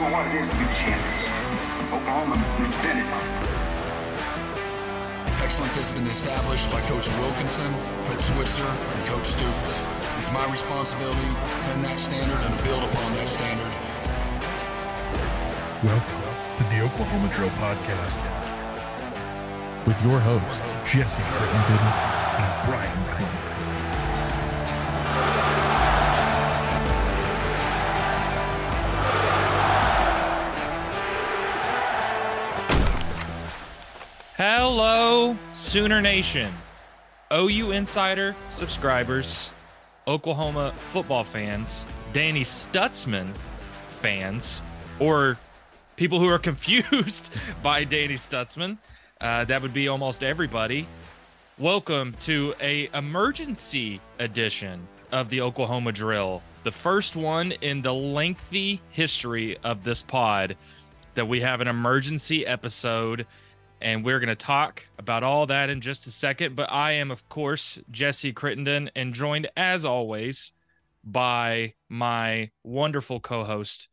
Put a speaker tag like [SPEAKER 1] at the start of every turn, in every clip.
[SPEAKER 1] Oklahoma what it is to be champions. Oklahoma, we've been it.
[SPEAKER 2] Excellence has been established by Coach Wilkinson, Coach Switzer, and Coach Stoops. It's my responsibility to defend that standard and to build upon that standard.
[SPEAKER 3] Welcome to the Oklahoma Drill Podcast with your hosts, Jesse Crittenden and Bryan Clinton.
[SPEAKER 4] Sooner Nation, OU Insider subscribers, Oklahoma football fans, Danny Stutsman fans, or people who are confused by Danny Stutsman. Uh, that would be almost everybody. Welcome to a emergency edition of the Oklahoma Drill, the first one in the lengthy history of this pod that we have an emergency episode and we're going to talk about all that in just a second. But I am, of course, Jesse Crittenden, and joined as always by my wonderful co host,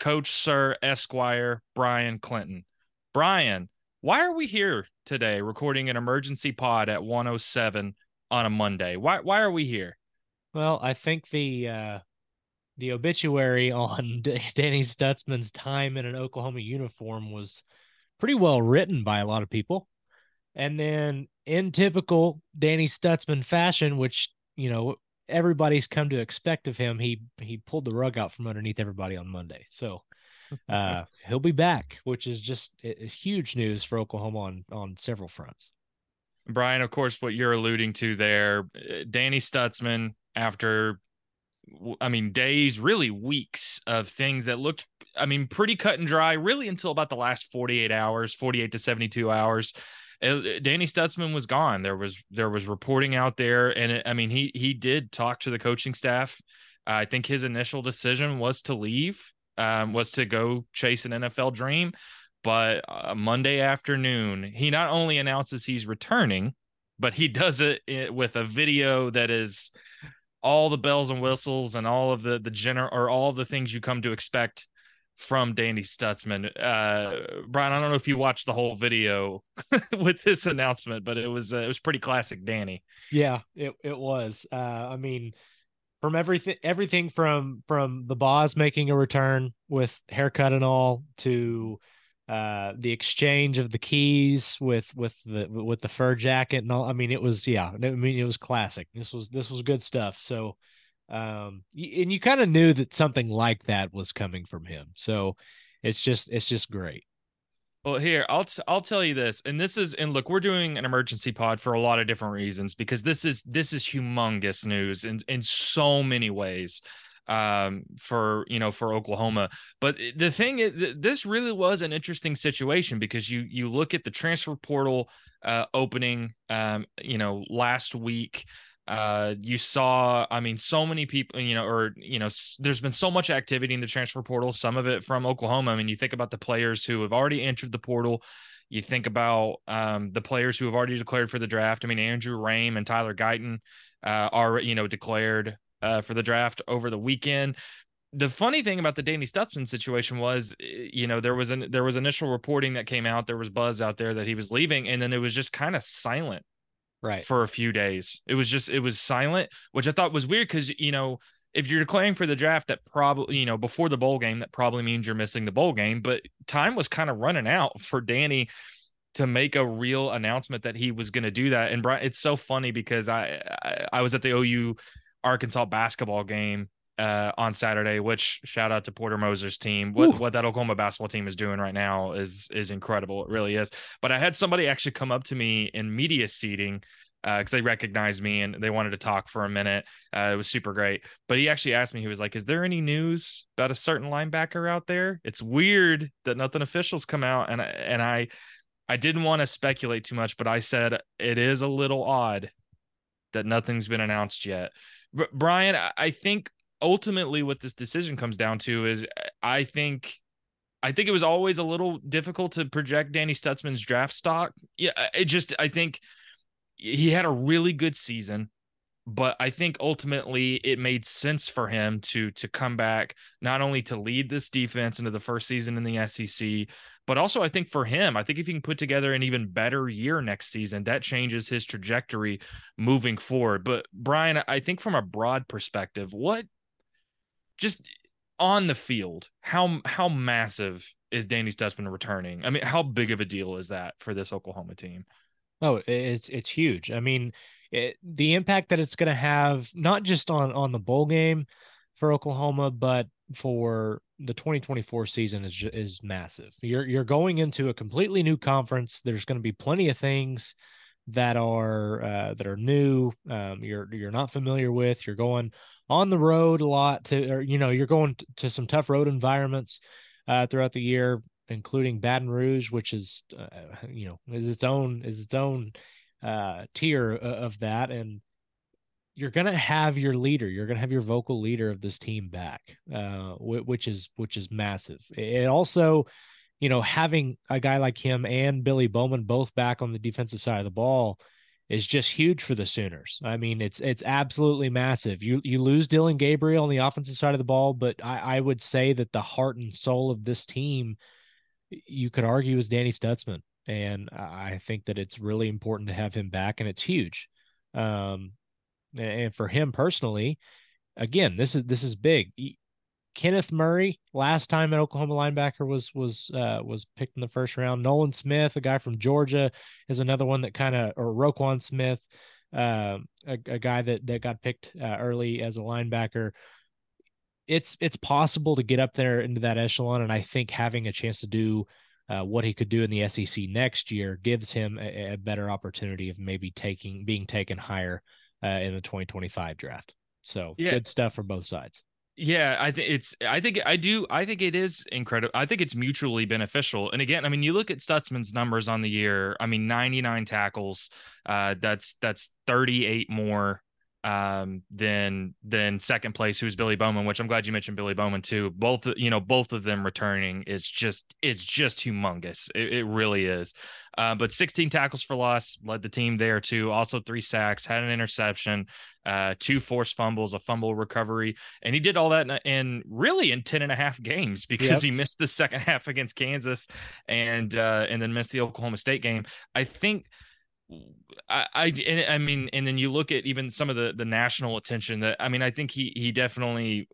[SPEAKER 4] Coach Sir Esquire Bryan Clinton. Bryan, why are we here today recording an emergency pod at 107 on a Monday? Why, why are we here?
[SPEAKER 5] Well, I think the uh, the obituary on Danny Stutsman's time in an Oklahoma uniform was pretty well written by a lot of people. And then in typical Danny Stutsman fashion, which, you know, everybody's come to expect of him, he he pulled the rug out from underneath everybody on Monday. So uh he'll be back, which is just a, huge news for Oklahoma on on several fronts.
[SPEAKER 4] Bryan, of course, what you're alluding to there, uh, Danny Stutsman, after I mean, days, really weeks of things that looked, I mean, pretty cut and dry, really until about the last 48 hours, 48 to 72 hours. Uh, Danny Stutsman was gone. There was there was reporting out there, and it, I mean, he he did talk to the coaching staff. Uh, I think his initial decision was to leave, um, was to go chase an NFL dream. But uh, Monday afternoon, he not only announces he's returning, but he does it eh, with a video that is all the bells and whistles and all of the the general or all the things you come to expect from Danny Stutsman. Uh, Bryan, I don't know if you watched the whole video with this announcement, but it was uh, it was pretty classic Danny.
[SPEAKER 5] Yeah, it it was. Uh, I mean, from everything everything from from the boss making a return with haircut and all to uh the exchange of the keys with with the with the fur jacket and all i mean it was yeah i mean it was classic. This was this was good stuff. So um and you kind of knew that something like that was coming from him. So it's just it's just great.
[SPEAKER 4] Well here i'll t- i'll tell you this and this is and look we're doing an emergency pod for a lot of different reasons because this is this is humongous news in in so many ways um, for you know for Oklahoma. But the thing is, this really was an interesting situation because you you look at the transfer portal uh, opening, um, you know, last week. Uh, you saw, I mean, so many people, you know, or you know, s- there's been so much activity in the transfer portal. Some of it from Oklahoma. I mean, you think about the players who have already entered the portal. You think about um, the players who have already declared for the draft. I mean, Andrew Raym and Tyler Guyton uh, are you know declared uh, for the draft over the weekend. The funny thing about the Danny Stutsman situation was, eh, you know, there was an there was initial reporting that came out, there was buzz out there that he was leaving, and then it was just kind of silent,
[SPEAKER 5] right,
[SPEAKER 4] for a few days. It was just it was silent, which I thought was weird because you know if you're declaring for the draft, that probably you know before the bowl game, that probably means you're missing the bowl game. But time was kind of running out for Danny to make a real announcement that he was going to do that. And Bryan, it's so funny because I, I I was at the OU Arkansas basketball game uh, on Saturday, which shout out to Porter Moser's team. What what that Oklahoma basketball team is doing right now is is incredible. It really is. But I had somebody actually come up to me in media seating because uh, they recognized me and they wanted to talk for a minute. Uh, it was super great. But he actually asked me, he was like, "Is there any news about a certain linebacker out there?" It's weird that nothing officials come out, and I, and I I didn't want to speculate too much, but I said it is a little odd that nothing's been announced yet. Bryan, I think ultimately what this decision comes down to is I think I think it was always a little difficult to project Danny Stutsman's draft stock. Yeah, it just I think he had a really good season, but I think ultimately it made sense for him to to come back not only to lead this defense into the first season in the SEC, but also I think for him, I think if he can put together an even better year next season, that changes his trajectory moving forward. But Bryan, I think from a broad perspective, what just on the field, how how massive is Danny Stutsman returning? I mean, how big of a deal is that for this Oklahoma team?
[SPEAKER 5] Oh, it's it's huge. I mean, it, the impact that it's going to have not just on on the bowl game for Oklahoma, but for the 2024 season is is massive. You're you're going into a completely new conference. There's going to be plenty of things that are uh, that are new. Um, you're you're not familiar with. You're going on the road a lot to, or you know, you're going to some tough road environments uh, throughout the year, including Baton Rouge, which is uh, you know is its own is its own uh, tier of that, and you're gonna have your leader, you're gonna have your vocal leader of this team back, uh, which is which is massive. It also, you know, having a guy like him and Billy Bowman both back on the defensive side of the ball is just huge for the Sooners. I mean, it's it's absolutely massive. You you lose Dillon Gabriel on the offensive side of the ball, but I, I would say that the heart and soul of this team, you could argue, is Danny Stutsman, and I think that it's really important to have him back, and it's huge. Um, and for him personally, again, this is this is big. Kenneth Murray, last time an Oklahoma linebacker was was uh, was picked in the first round. Nolan Smith, a guy from Georgia, is another one that kind of, or Roquan Smith, uh, a, a, guy that that got picked uh, early as a linebacker. It's it's possible to get up there into that echelon, and I think having a chance to do uh, what he could do in the SEC next year gives him a, a better opportunity of maybe taking being taken higher uh, in the 2025 draft. So yeah. good stuff for both sides.
[SPEAKER 4] Yeah, I think it's. I think I do. I think it is incredible. I think it's mutually beneficial. And again, I mean, you look at Stutsman's numbers on the year. I mean, 99 tackles. Uh, that's that's 38 more um, than than second place, who's Billy Bowman. Which I'm glad you mentioned Billy Bowman too. Both you know, both of them returning is just it's just humongous. It, it really is. Uh, but 16 tackles for loss led the team there too. Also three sacks, had an interception, uh, two forced fumbles, a fumble recovery, and he did all that in, in really in 10 and a half games because yep. he missed the second half against Kansas and uh, and then missed the Oklahoma State game. I think I, I, I mean, and then you look at even some of the the national attention that I mean, I think he he definitely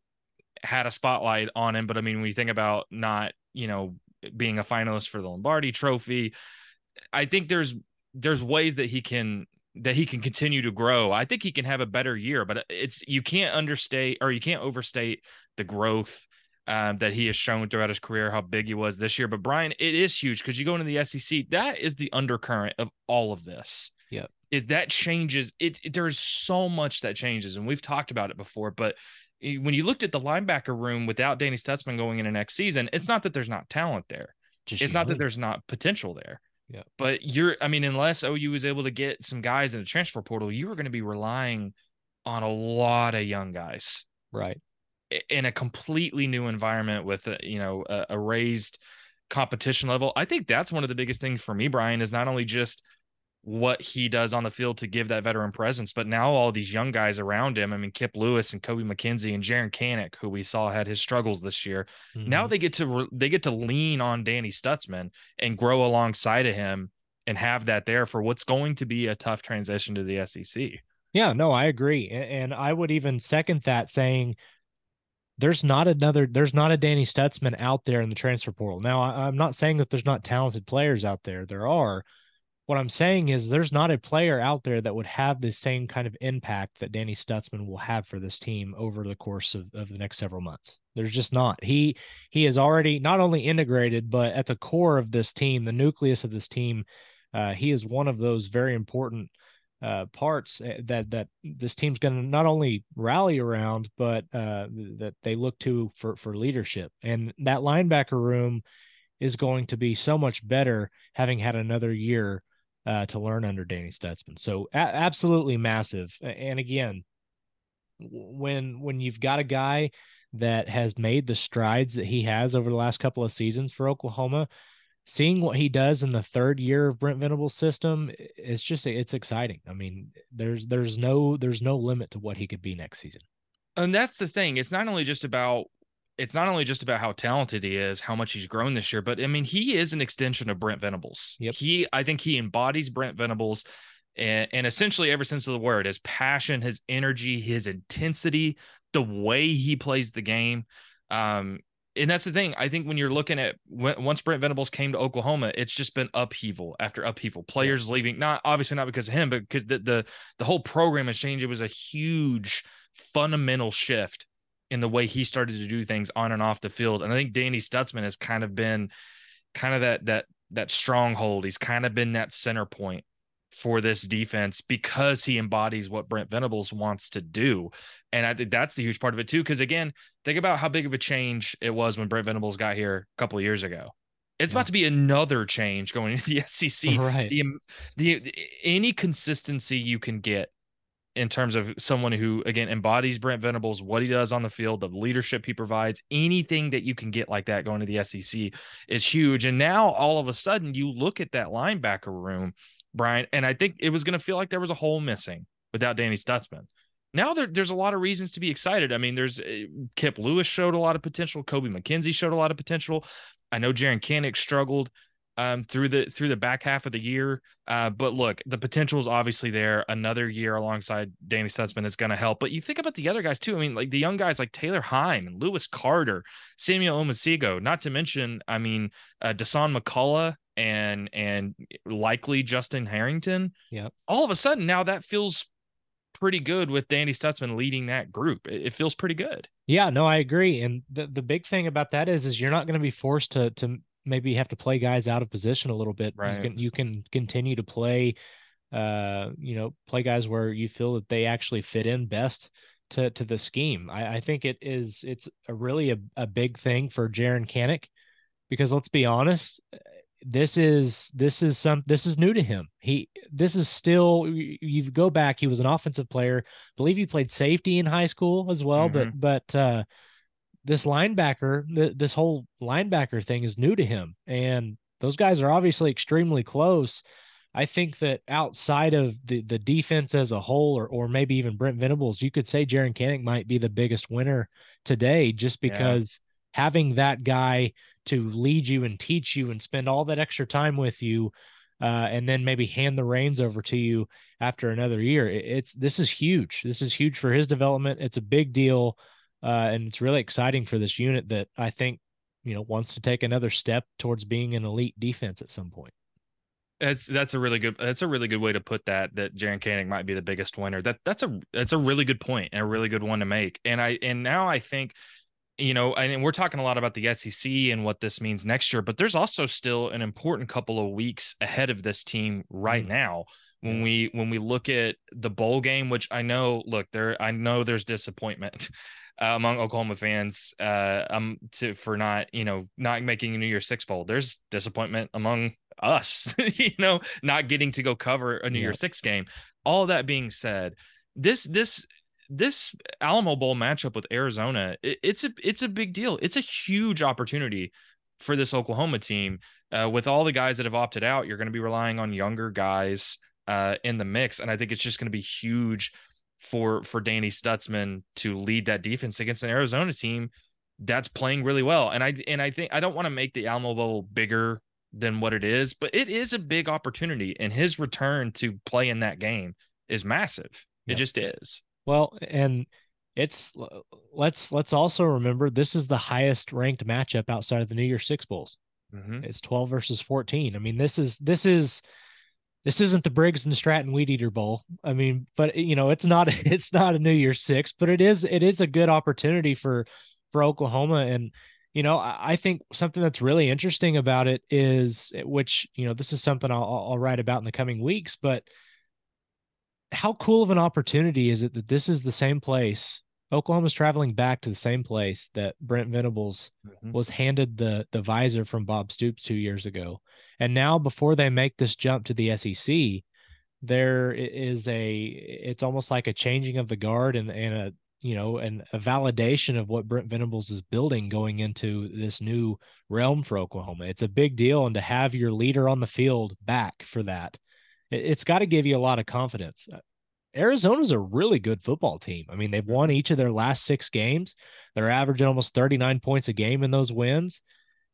[SPEAKER 4] had a spotlight on him. But I mean, when you think about not, you know, being a finalist for the Lombardi Trophy, I think there's there's ways that he can that he can continue to grow. I think he can have a better year, but it's you can't understate or you can't overstate the growth um, that he has shown throughout his career, how big he was this year. But Bryan, it is huge because you go into the SEC. That is the undercurrent of all of this.
[SPEAKER 5] Yeah,
[SPEAKER 4] is that changes it, it, There's so much that changes, and we've talked about it before. But when you looked at the linebacker room without Danny Stutsman going into next season, it's not that there's not talent there. Just it's not that there's not potential there.
[SPEAKER 5] Yeah.
[SPEAKER 4] But you're, I mean, unless OU was able to get some guys in the transfer portal, you were going to be relying on a lot of young guys.
[SPEAKER 5] Right
[SPEAKER 4] in a completely new environment with a, you know a, a raised competition level. I think that's one of the biggest things for me, Bryan, is not only just what he does on the field to give that veteran presence, but now all these young guys around him. I mean, Kip Lewis and Kobie McKinzie and Jaren Kanak, who we saw had his struggles this year. Mm-hmm. Now they get to they get to lean on Danny Stutsman and grow alongside of him and have that there for what's going to be a tough transition to the SEC.
[SPEAKER 5] Yeah, no, I agree, and I would even second that, saying there's not another there's not a Danny Stutsman out there in the transfer portal. Now, I, am not saying that there's not talented players out there. There are. What I'm saying is there's not a player out there that would have the same kind of impact that Danny Stutsman will have for this team over the course of, of the next several months. There's just not. He he is already not only integrated, but at the core of this team, the nucleus of this team, uh, he is one of those very important – uh, parts eh, that that this team's going to not only rally around, but uh, that they look to for for leadership. And that linebacker room is going to be so much better having had another year uh, to learn under Danny Stutsman. So a- absolutely massive. And again, when when you've got a guy that has made the strides that he has over the last couple of seasons for Oklahoma, seeing what he does in the third year of Brent Venables' system, it's just it's exciting. I mean, there's there's no there's no limit to what he could be next season.
[SPEAKER 4] And that's the thing. It's not only just about it's not only just about how talented he is, how much he's grown this year, but I mean, he is an extension of Brent Venables.
[SPEAKER 5] Yep.
[SPEAKER 4] He, I think he embodies Brent Venables and, and essentially every sense of the word his passion, his energy, his intensity, the way he plays the game. Um, and that's the thing. I think when you're looking at when, once Brent Venables came to Oklahoma, it's just been upheaval after upheaval. Players leaving, not obviously not because of him, but because the the the whole program has changed. It was a huge fundamental shift in the way he started to do things on and off the field. And I think Danny Stutsman has kind of been kind of that that that stronghold. He's kind of been that center point for this defense because he embodies what Brent Venables wants to do. And I think that's the huge part of it too. Because again, think about how big of a change it was when Brent Venables got here a couple of years ago. It's yeah. about to be another change going into the SEC.
[SPEAKER 5] Right.
[SPEAKER 4] The, the, the any consistency you can get in terms of someone who again embodies Brent Venables, what he does on the field, the leadership he provides, anything that you can get like that going to the SEC is huge. And now all of a sudden you look at that linebacker room, Bryan, and I think it was going to feel like there was a hole missing without Danny Stutsman. Now there, there's a lot of reasons to be excited. I mean, there's uh, Kip Lewis showed a lot of potential. Kobie McKinzie showed a lot of potential. I know Jaren Kanak struggled um, through the through the back half of the year. Uh, but look, the potential is obviously there. Another year alongside Danny Stutsman is going to help. But you think about the other guys too. I mean, like the young guys like Taylor Heim and Lewis Carter, Samuel Omosigho, not to mention, I mean, uh, Dasan McCullough and and likely Justin Harrington.
[SPEAKER 5] Yeah.
[SPEAKER 4] All of a sudden now that feels pretty good with Danny Stutsman leading that group. It, it feels pretty good.
[SPEAKER 5] Yeah, no, I agree. And the, the big thing about that is is you're not going to be forced to to maybe have to play guys out of position a little bit.
[SPEAKER 4] Right.
[SPEAKER 5] You can you can continue to play uh you know play guys where you feel that they actually fit in best to to the scheme. I, I think it is it's a really a, a big thing for Jaren Kanak because let's be honest, this is this is some this is new to him. He this is still you go back. He was an offensive player. I believe he played safety in high school as well. Mm-hmm. But but uh, this linebacker, th- this whole linebacker thing is new to him, and those guys are obviously extremely close. I think that outside of the the defense as a whole, or or maybe even Brent Venables, you could say Jaren Kanak might be the biggest winner today, just because yeah. Having that guy to lead you and teach you and spend all that extra time with you, uh, and then maybe hand the reins over to you after another year. It, it's this is huge. This is huge for his development. It's a big deal. Uh, and it's really exciting for this unit that I think, you know, wants to take another step towards being an elite defense at some point.
[SPEAKER 4] That's that's a really good that's a really good way to put that that Jaren Kanak might be the biggest winner. That that's a that's a really good point and a really good one to make. And I and now I think you know, and we're talking a lot about the SEC and what this means next year, but there's also still an important couple of weeks ahead of this team right mm. now when we when we look at the bowl game, which I know, look, there I know there's disappointment uh, among Oklahoma fans uh, um to for not you know not making a New Year's Six bowl. There's disappointment among us, you know, not getting to go cover a New yeah. Year's Six game. All that being said, this this this Alamo Bowl matchup with Arizona, it, it's a it's a big deal. It's a huge opportunity for this Oklahoma team. Uh, with all the guys that have opted out, you're going to be relying on younger guys uh, in the mix, and I think it's just going to be huge for for Danny Stutsman to lead that defense against an Arizona team that's playing really well. And I and I think I don't want to make the Alamo Bowl bigger than what it is, but it is a big opportunity, and his return to play in that game is massive. It just is.
[SPEAKER 5] Well, and it's let's let's also remember this is the highest ranked matchup outside of the New Year's Six Bowls. Mm-hmm. It's 12 versus 14. I mean, this is this is this isn't the Briggs and Stratton Weed Eater Bowl. I mean, but you know, it's not it's not a New Year's Six, but it is it is a good opportunity for for Oklahoma. And you know, I, I think something that's really interesting about it is, which you know, this is something I'll, I'll write about in the coming weeks. But how cool of an opportunity is it that this is the same place Oklahoma's traveling back to the same place that Brent Venables mm-hmm. was handed the the visor from Bob Stoops two years ago. And now before they make this jump to the SEC, there is a it's almost like a changing of the guard and, and a you know, and a validation of what Brent Venables is building going into this new realm for Oklahoma. It's a big deal, and to have your leader on the field back for that, it, has got to give you a lot of confidence. Uh, Arizona's a really good football team. I mean, they've won each of their last six games. They're averaging almost 39 points a game in those wins.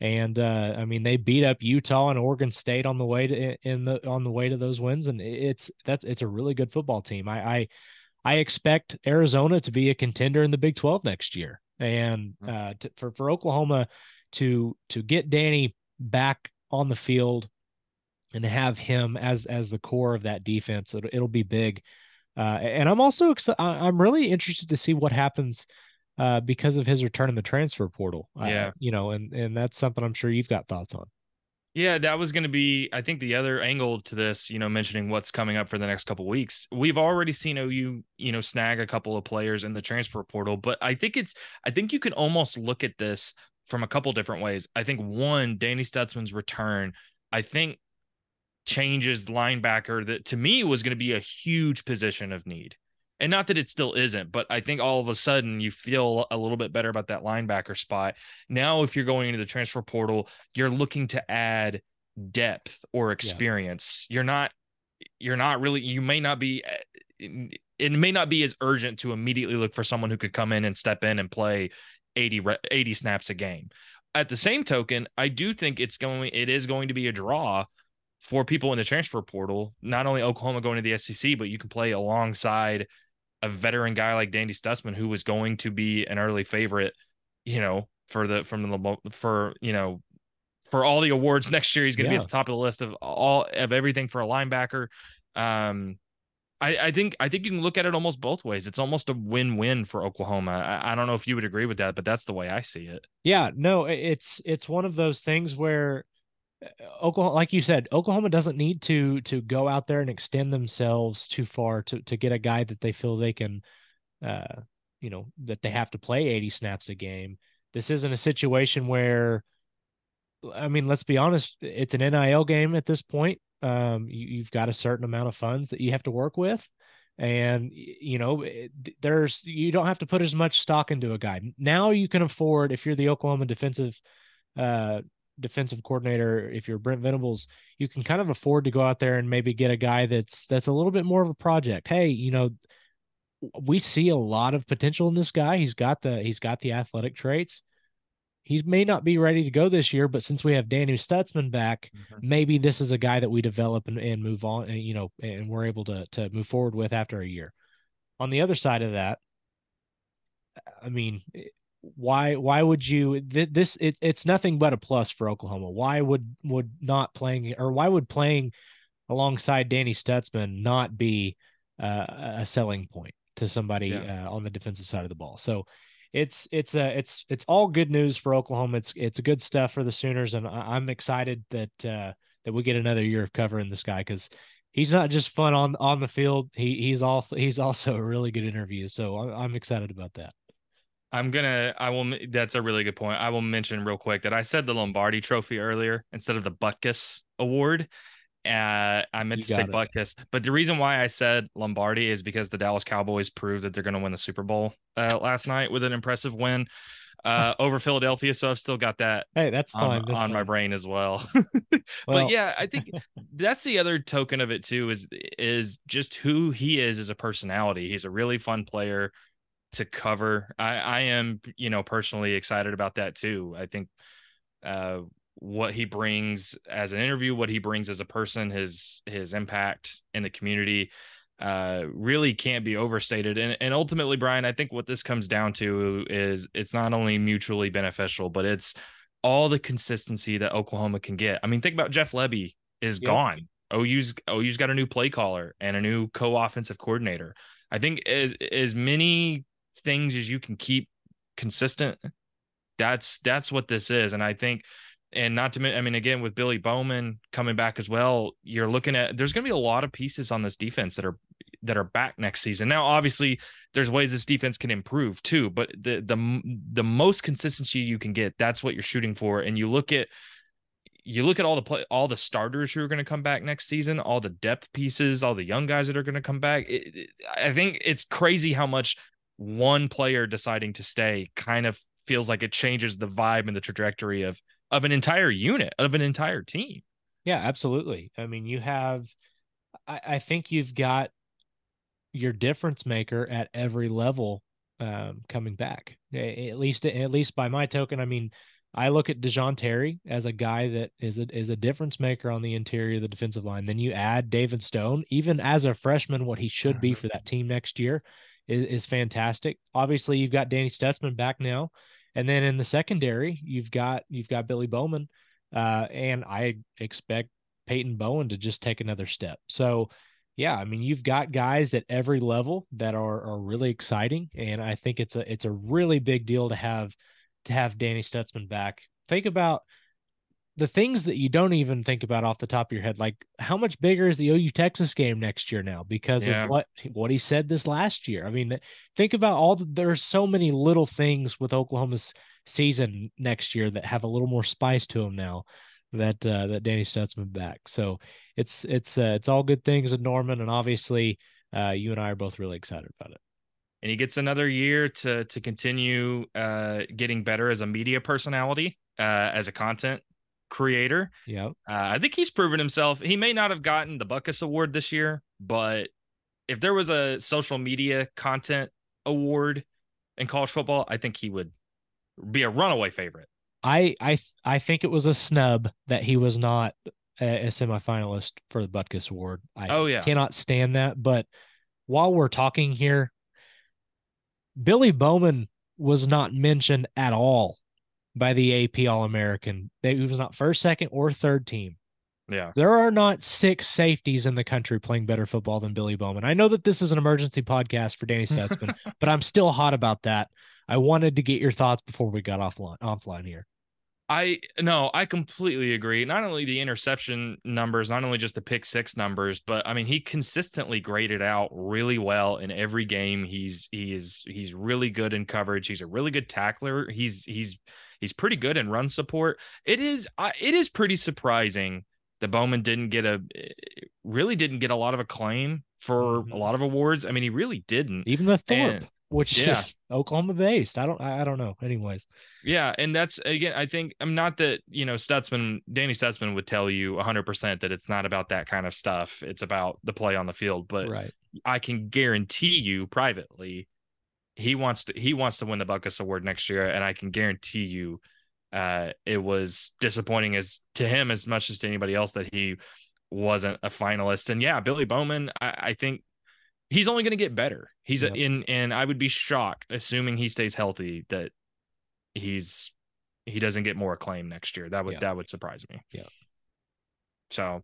[SPEAKER 5] And uh, I mean, they beat up Utah and Oregon State on the way to in the on the way to those wins, and it's that's it's a really good football team. I I, I expect Arizona to be a contender in the Big Twelve next year, and mm-hmm. uh, to, for for Oklahoma to to get Danny back on the field and have him as as the core of that defense, it'll, it'll be big. Uh, and I'm also I'm really interested to see what happens uh, because of his return in the transfer portal.
[SPEAKER 4] Yeah,
[SPEAKER 5] uh, you know, and and that's something I'm sure you've got thoughts on.
[SPEAKER 4] Yeah, that was going to be, I think, the other angle to this. You know, mentioning what's coming up for the next couple weeks. We've already seen OU, you know, snag a couple of players in the transfer portal, but I think it's, I think you can almost look at this from a couple different ways. I think one, Danny Stutsman's return, I think changes linebacker that to me was going to be a huge position of need and not that it still isn't, but I think all of a sudden you feel a little bit better about that linebacker spot. Now, if you're going into the transfer portal, you're looking to add depth or experience. Yeah. You're not, you're not really, you may not be, eh, it may not be as urgent to immediately look for someone who could come in and step in and play 80, 80 snaps a game. At the same token, I do think it's going, it is going to be a draw for people in the transfer portal. Not only Oklahoma going to the SEC, but you can play alongside a veteran guy like Dandy Stutsman, who was going to be an early favorite, you know, for the from the for you know for all the awards next year, he's going to yeah. be at the top of the list of all of everything for a linebacker. Um, I, I think I think you can look at it almost both ways. It's almost a win-win for Oklahoma. I, I don't know if you would agree with that, but that's the way I see it.
[SPEAKER 5] Yeah, no, it's it's one of those things where Oklahoma, like you said, Oklahoma doesn't need to to go out there and extend themselves too far to to get a guy that they feel they can, uh, you know, that they have to play 80 snaps a game. This isn't a situation where, I mean, let's be honest, it's an NIL game at this point. Um, you, you've got a certain amount of funds that you have to work with, and you know, there's you don't have to put as much stock into a guy. Now you can afford if you're the Oklahoma defensive uh defensive coordinator, if you're Brent Venables, you can kind of afford to go out there and maybe get a guy that's that's a little bit more of a project. Hey, you know, we see a lot of potential in this guy. He's got the he's got the athletic traits. He may not be ready to go this year, but since we have Danny Stutsman back, mm-hmm. maybe this is a guy that we develop and, and move on, and, you know, and we're able to to move forward with after a year. On the other side of that, I mean, why why would you this it, it's nothing but a plus for Oklahoma. Why would would not playing or why would playing alongside Danny Stutsman not be uh, a selling point to somebody yeah. uh, on the defensive side of the ball? So it's it's uh, it's it's all good news for Oklahoma. It's it's good stuff for the Sooners, and I'm excited that uh, that we get another year of covering this guy because he's not just fun on on the field. He he's all he's also a really good interview. So I'm excited about that.
[SPEAKER 4] I'm gonna. I will. That's a really good point. I will mention real quick that I said the Lombardi Trophy earlier instead of the Butkus Award. Uh, I meant you to say it. Butkus, but the reason why I said Lombardi is because the Dallas Cowboys proved that they're going to win the Super Bowl uh, last night with an impressive win uh, over Philadelphia. So I've still got that.
[SPEAKER 5] Hey, that's fine.
[SPEAKER 4] on,
[SPEAKER 5] that's
[SPEAKER 4] on my brain as well. well. But yeah, I think that's the other token of it too. Is is just who he is as a personality. He's a really fun player to cover. I, I am, you know, personally excited about that too. I think uh, what he brings as an interview, what he brings as a person, his his impact in the community, uh, really can't be overstated. And and ultimately, Bryan, I think what this comes down to is it's not only mutually beneficial, but it's all the consistency that Oklahoma can get. I mean, think about Jeff Lebby is yep. gone. OU's OU's got a new play caller and a new co-offensive coordinator. I think as as many things as you can keep consistent that's that's what this is. And i think and not to i mean again with billy bowman coming back as well you're looking at there's going to be a lot of pieces on this defense that are that are back next season. Now obviously there's ways this defense can improve too but the the the most consistency you can get that's what you're shooting for. And you look at you look at all the play, all the starters who are going to come back next season, all the depth pieces, all the young guys that are going to come back. It, it, I think it's crazy how much one player deciding to stay kind of feels like it changes the vibe and the trajectory of of an entire unit of an entire team.
[SPEAKER 5] Yeah, absolutely. I mean, you have, I, I think you've got your difference maker at every level um, coming back. At least, at least by my token, I mean, I look at Da'Jon Terry as a guy that is a is a difference maker on the interior of the defensive line. Then you add David Stone, even as a freshman, what he should be mm-hmm. for that team next year is, is fantastic. Obviously, you've got Danny Stutsman back now, and then in the secondary, you've got you've got Billy Bowman, uh, and I expect Peyton Bowen to just take another step. So, yeah, I mean, you've got guys at every level that are are really exciting, and I think it's a it's a really big deal to have to have Danny Stutsman back. Think about the things that you don't even think about off the top of your head, like how much bigger is the OU Texas game next year now because yeah. of what what he said this last year. I mean, think about all the, there's so many little things with Oklahoma's season next year that have a little more spice to them now that uh, that Danny Stutsman back. So it's it's uh, it's all good things with Norman, and obviously uh, you and I are both really excited about it.
[SPEAKER 4] And he gets another year to to continue uh, getting better as a media personality, uh, as a content creator.
[SPEAKER 5] Yeah. Uh,
[SPEAKER 4] I think he's proven himself. He may not have gotten the Butkus Award this year, but if there was a social media content award in college football, I think he would be a runaway favorite.
[SPEAKER 5] I I I think it was a snub that he was not a, a semifinalist for the Butkus Award. I
[SPEAKER 4] oh, yeah.
[SPEAKER 5] cannot stand that. But while we're talking here, Billy Bowman was not mentioned at all by the AP All American. He was not first, second, or third team.
[SPEAKER 4] Yeah.
[SPEAKER 5] There are not six safeties in the country playing better football than Billy Bowman. I know that this is an emergency podcast for Danny Stutsman, but I'm still hot about that. I wanted to get your thoughts before we got offline offline here.
[SPEAKER 4] I no, I completely agree. Not only the interception numbers, not only just the pick six numbers, but I mean he consistently graded out really well in every game. He's he is he's really good in coverage. He's a really good tackler. He's he's he's pretty good in run support. It is it is pretty surprising that Bowman didn't get a really didn't get a lot of acclaim for mm-hmm. a lot of awards. I mean, he really didn't.
[SPEAKER 5] Even the Thorpe. And, which yeah. is Oklahoma based. I don't I, don't know. Anyways.
[SPEAKER 4] Yeah, and that's again I think I'm not that, you know, Stutsman Danny Stutsman would tell you 100% that it's not about that kind of stuff. It's about the play on the field, but
[SPEAKER 5] right.
[SPEAKER 4] I can guarantee you privately he wants to he wants to win the Butkus award next year and I can guarantee you uh it was disappointing as to him as much as to anybody else that he wasn't a finalist. And yeah, Billy Bowman, I, I think he's only going to get better. He's yep. in, and I would be shocked, assuming he stays healthy, that he's he doesn't get more acclaim next year. That would yep. that would surprise me.
[SPEAKER 5] Yeah.
[SPEAKER 4] So,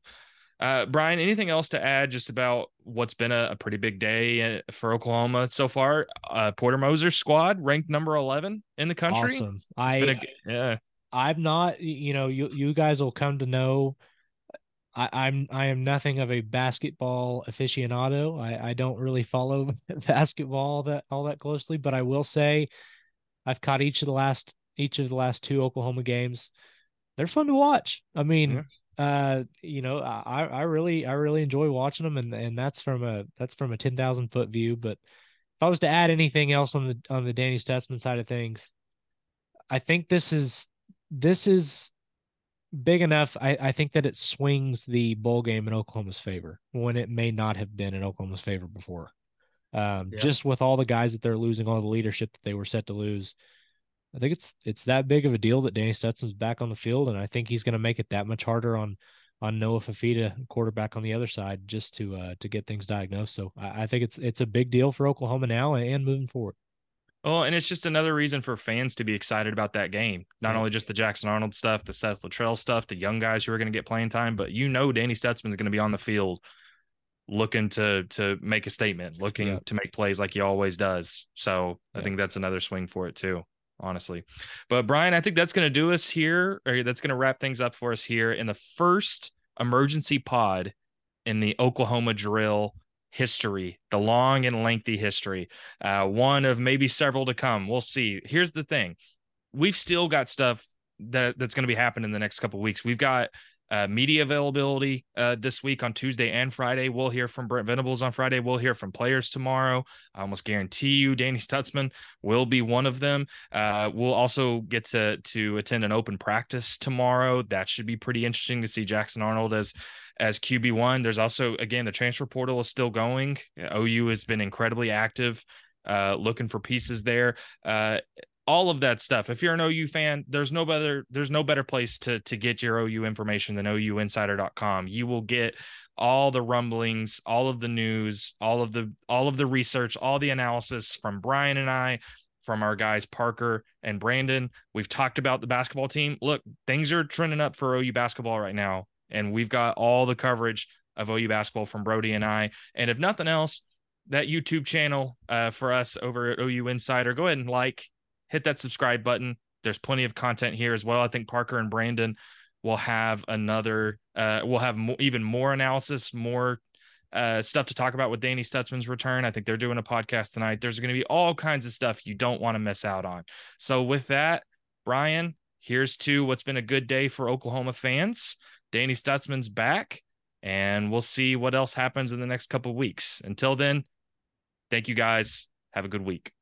[SPEAKER 4] uh, Bryan, anything else to add just about what's been a, a pretty big day uh, for Oklahoma so far? Uh, Porter Moser's squad ranked number eleven in the country.
[SPEAKER 5] Awesome. I a, yeah. I'm not. You know, you you guys will come to know I, I'm I am nothing of a basketball aficionado. I, I don't really follow basketball that all that closely, but I will say I've caught each of the last each of the last two Oklahoma games. They're fun to watch. I mean, uh, you know, I I really I really enjoy watching them, and and that's from a that's from a ten thousand foot view. But if I was to add anything else on the on the Danny Stutsman side of things, I think this is this is big enough. I, I think that it swings the bowl game in Oklahoma's favor when it may not have been in Oklahoma's favor before. Um, yeah. Just with all the guys that they're losing, all the leadership that they were set to lose, I think it's it's that big of a deal that Danny Stutsman's back on the field, and I think he's going to make it that much harder on on Noah Fifita, quarterback on the other side, just to uh, to get things diagnosed. So I, I think it's it's a big deal for Oklahoma now and moving forward.
[SPEAKER 4] Oh, and it's just another reason for fans to be excited about that game. Not mm. only just the Jackson Arnold stuff, the Seth Littrell stuff, the young guys who are going to get playing time, but you know Danny Stutsman is going to be on the field looking to to make a statement, looking yeah. to make plays like he always does. So I think that's another swing for it too, honestly. But Bryan, I think that's going to do us here, or that's going to wrap things up for us here in the first emergency pod in the Oklahoma drill history, the long and lengthy history, uh, one of maybe several to come. We'll see. Here's the thing: we've still got stuff that that's going to be happening in the next couple weeks. We've got uh, media availability uh, this week on Tuesday and Friday. We'll hear from Brent Venables on Friday. We'll hear from players tomorrow. I almost guarantee you, Danny Stutsman will be one of them. Uh, we'll also get to to attend an open practice tomorrow. That should be pretty interesting to see Jackson Arnold as as QB one. There's also again the transfer portal is still going. OU has been incredibly active. Uh, looking for pieces there. Uh, all of that stuff. If you're an OU fan, there's no better there's no better place to to get your OU information than ouinsider.com. You will get all the rumblings, all of the news, all of the all of the research, all the analysis from Bryan and I, from our guys Parker and Brandon. We've talked about the basketball team. Look, things are trending up for OU basketball right now, and we've got all the coverage of OU basketball from Brody and I. And if nothing else, that YouTube channel uh, for us over at OU Insider, go ahead and like hit that subscribe button. There's plenty of content here as well. I think Parker and Brandon will have another, uh, we'll have mo- even more analysis, more uh, stuff to talk about with Danny Stutsman's return. I think they're doing a podcast tonight. There's going to be all kinds of stuff you don't want to miss out on. So, with that, Bryan, here's to what's been a good day for Oklahoma fans. Danny Stutsman's back, and we'll see what else happens in the next couple weeks. Until then, thank you guys. Have a good week.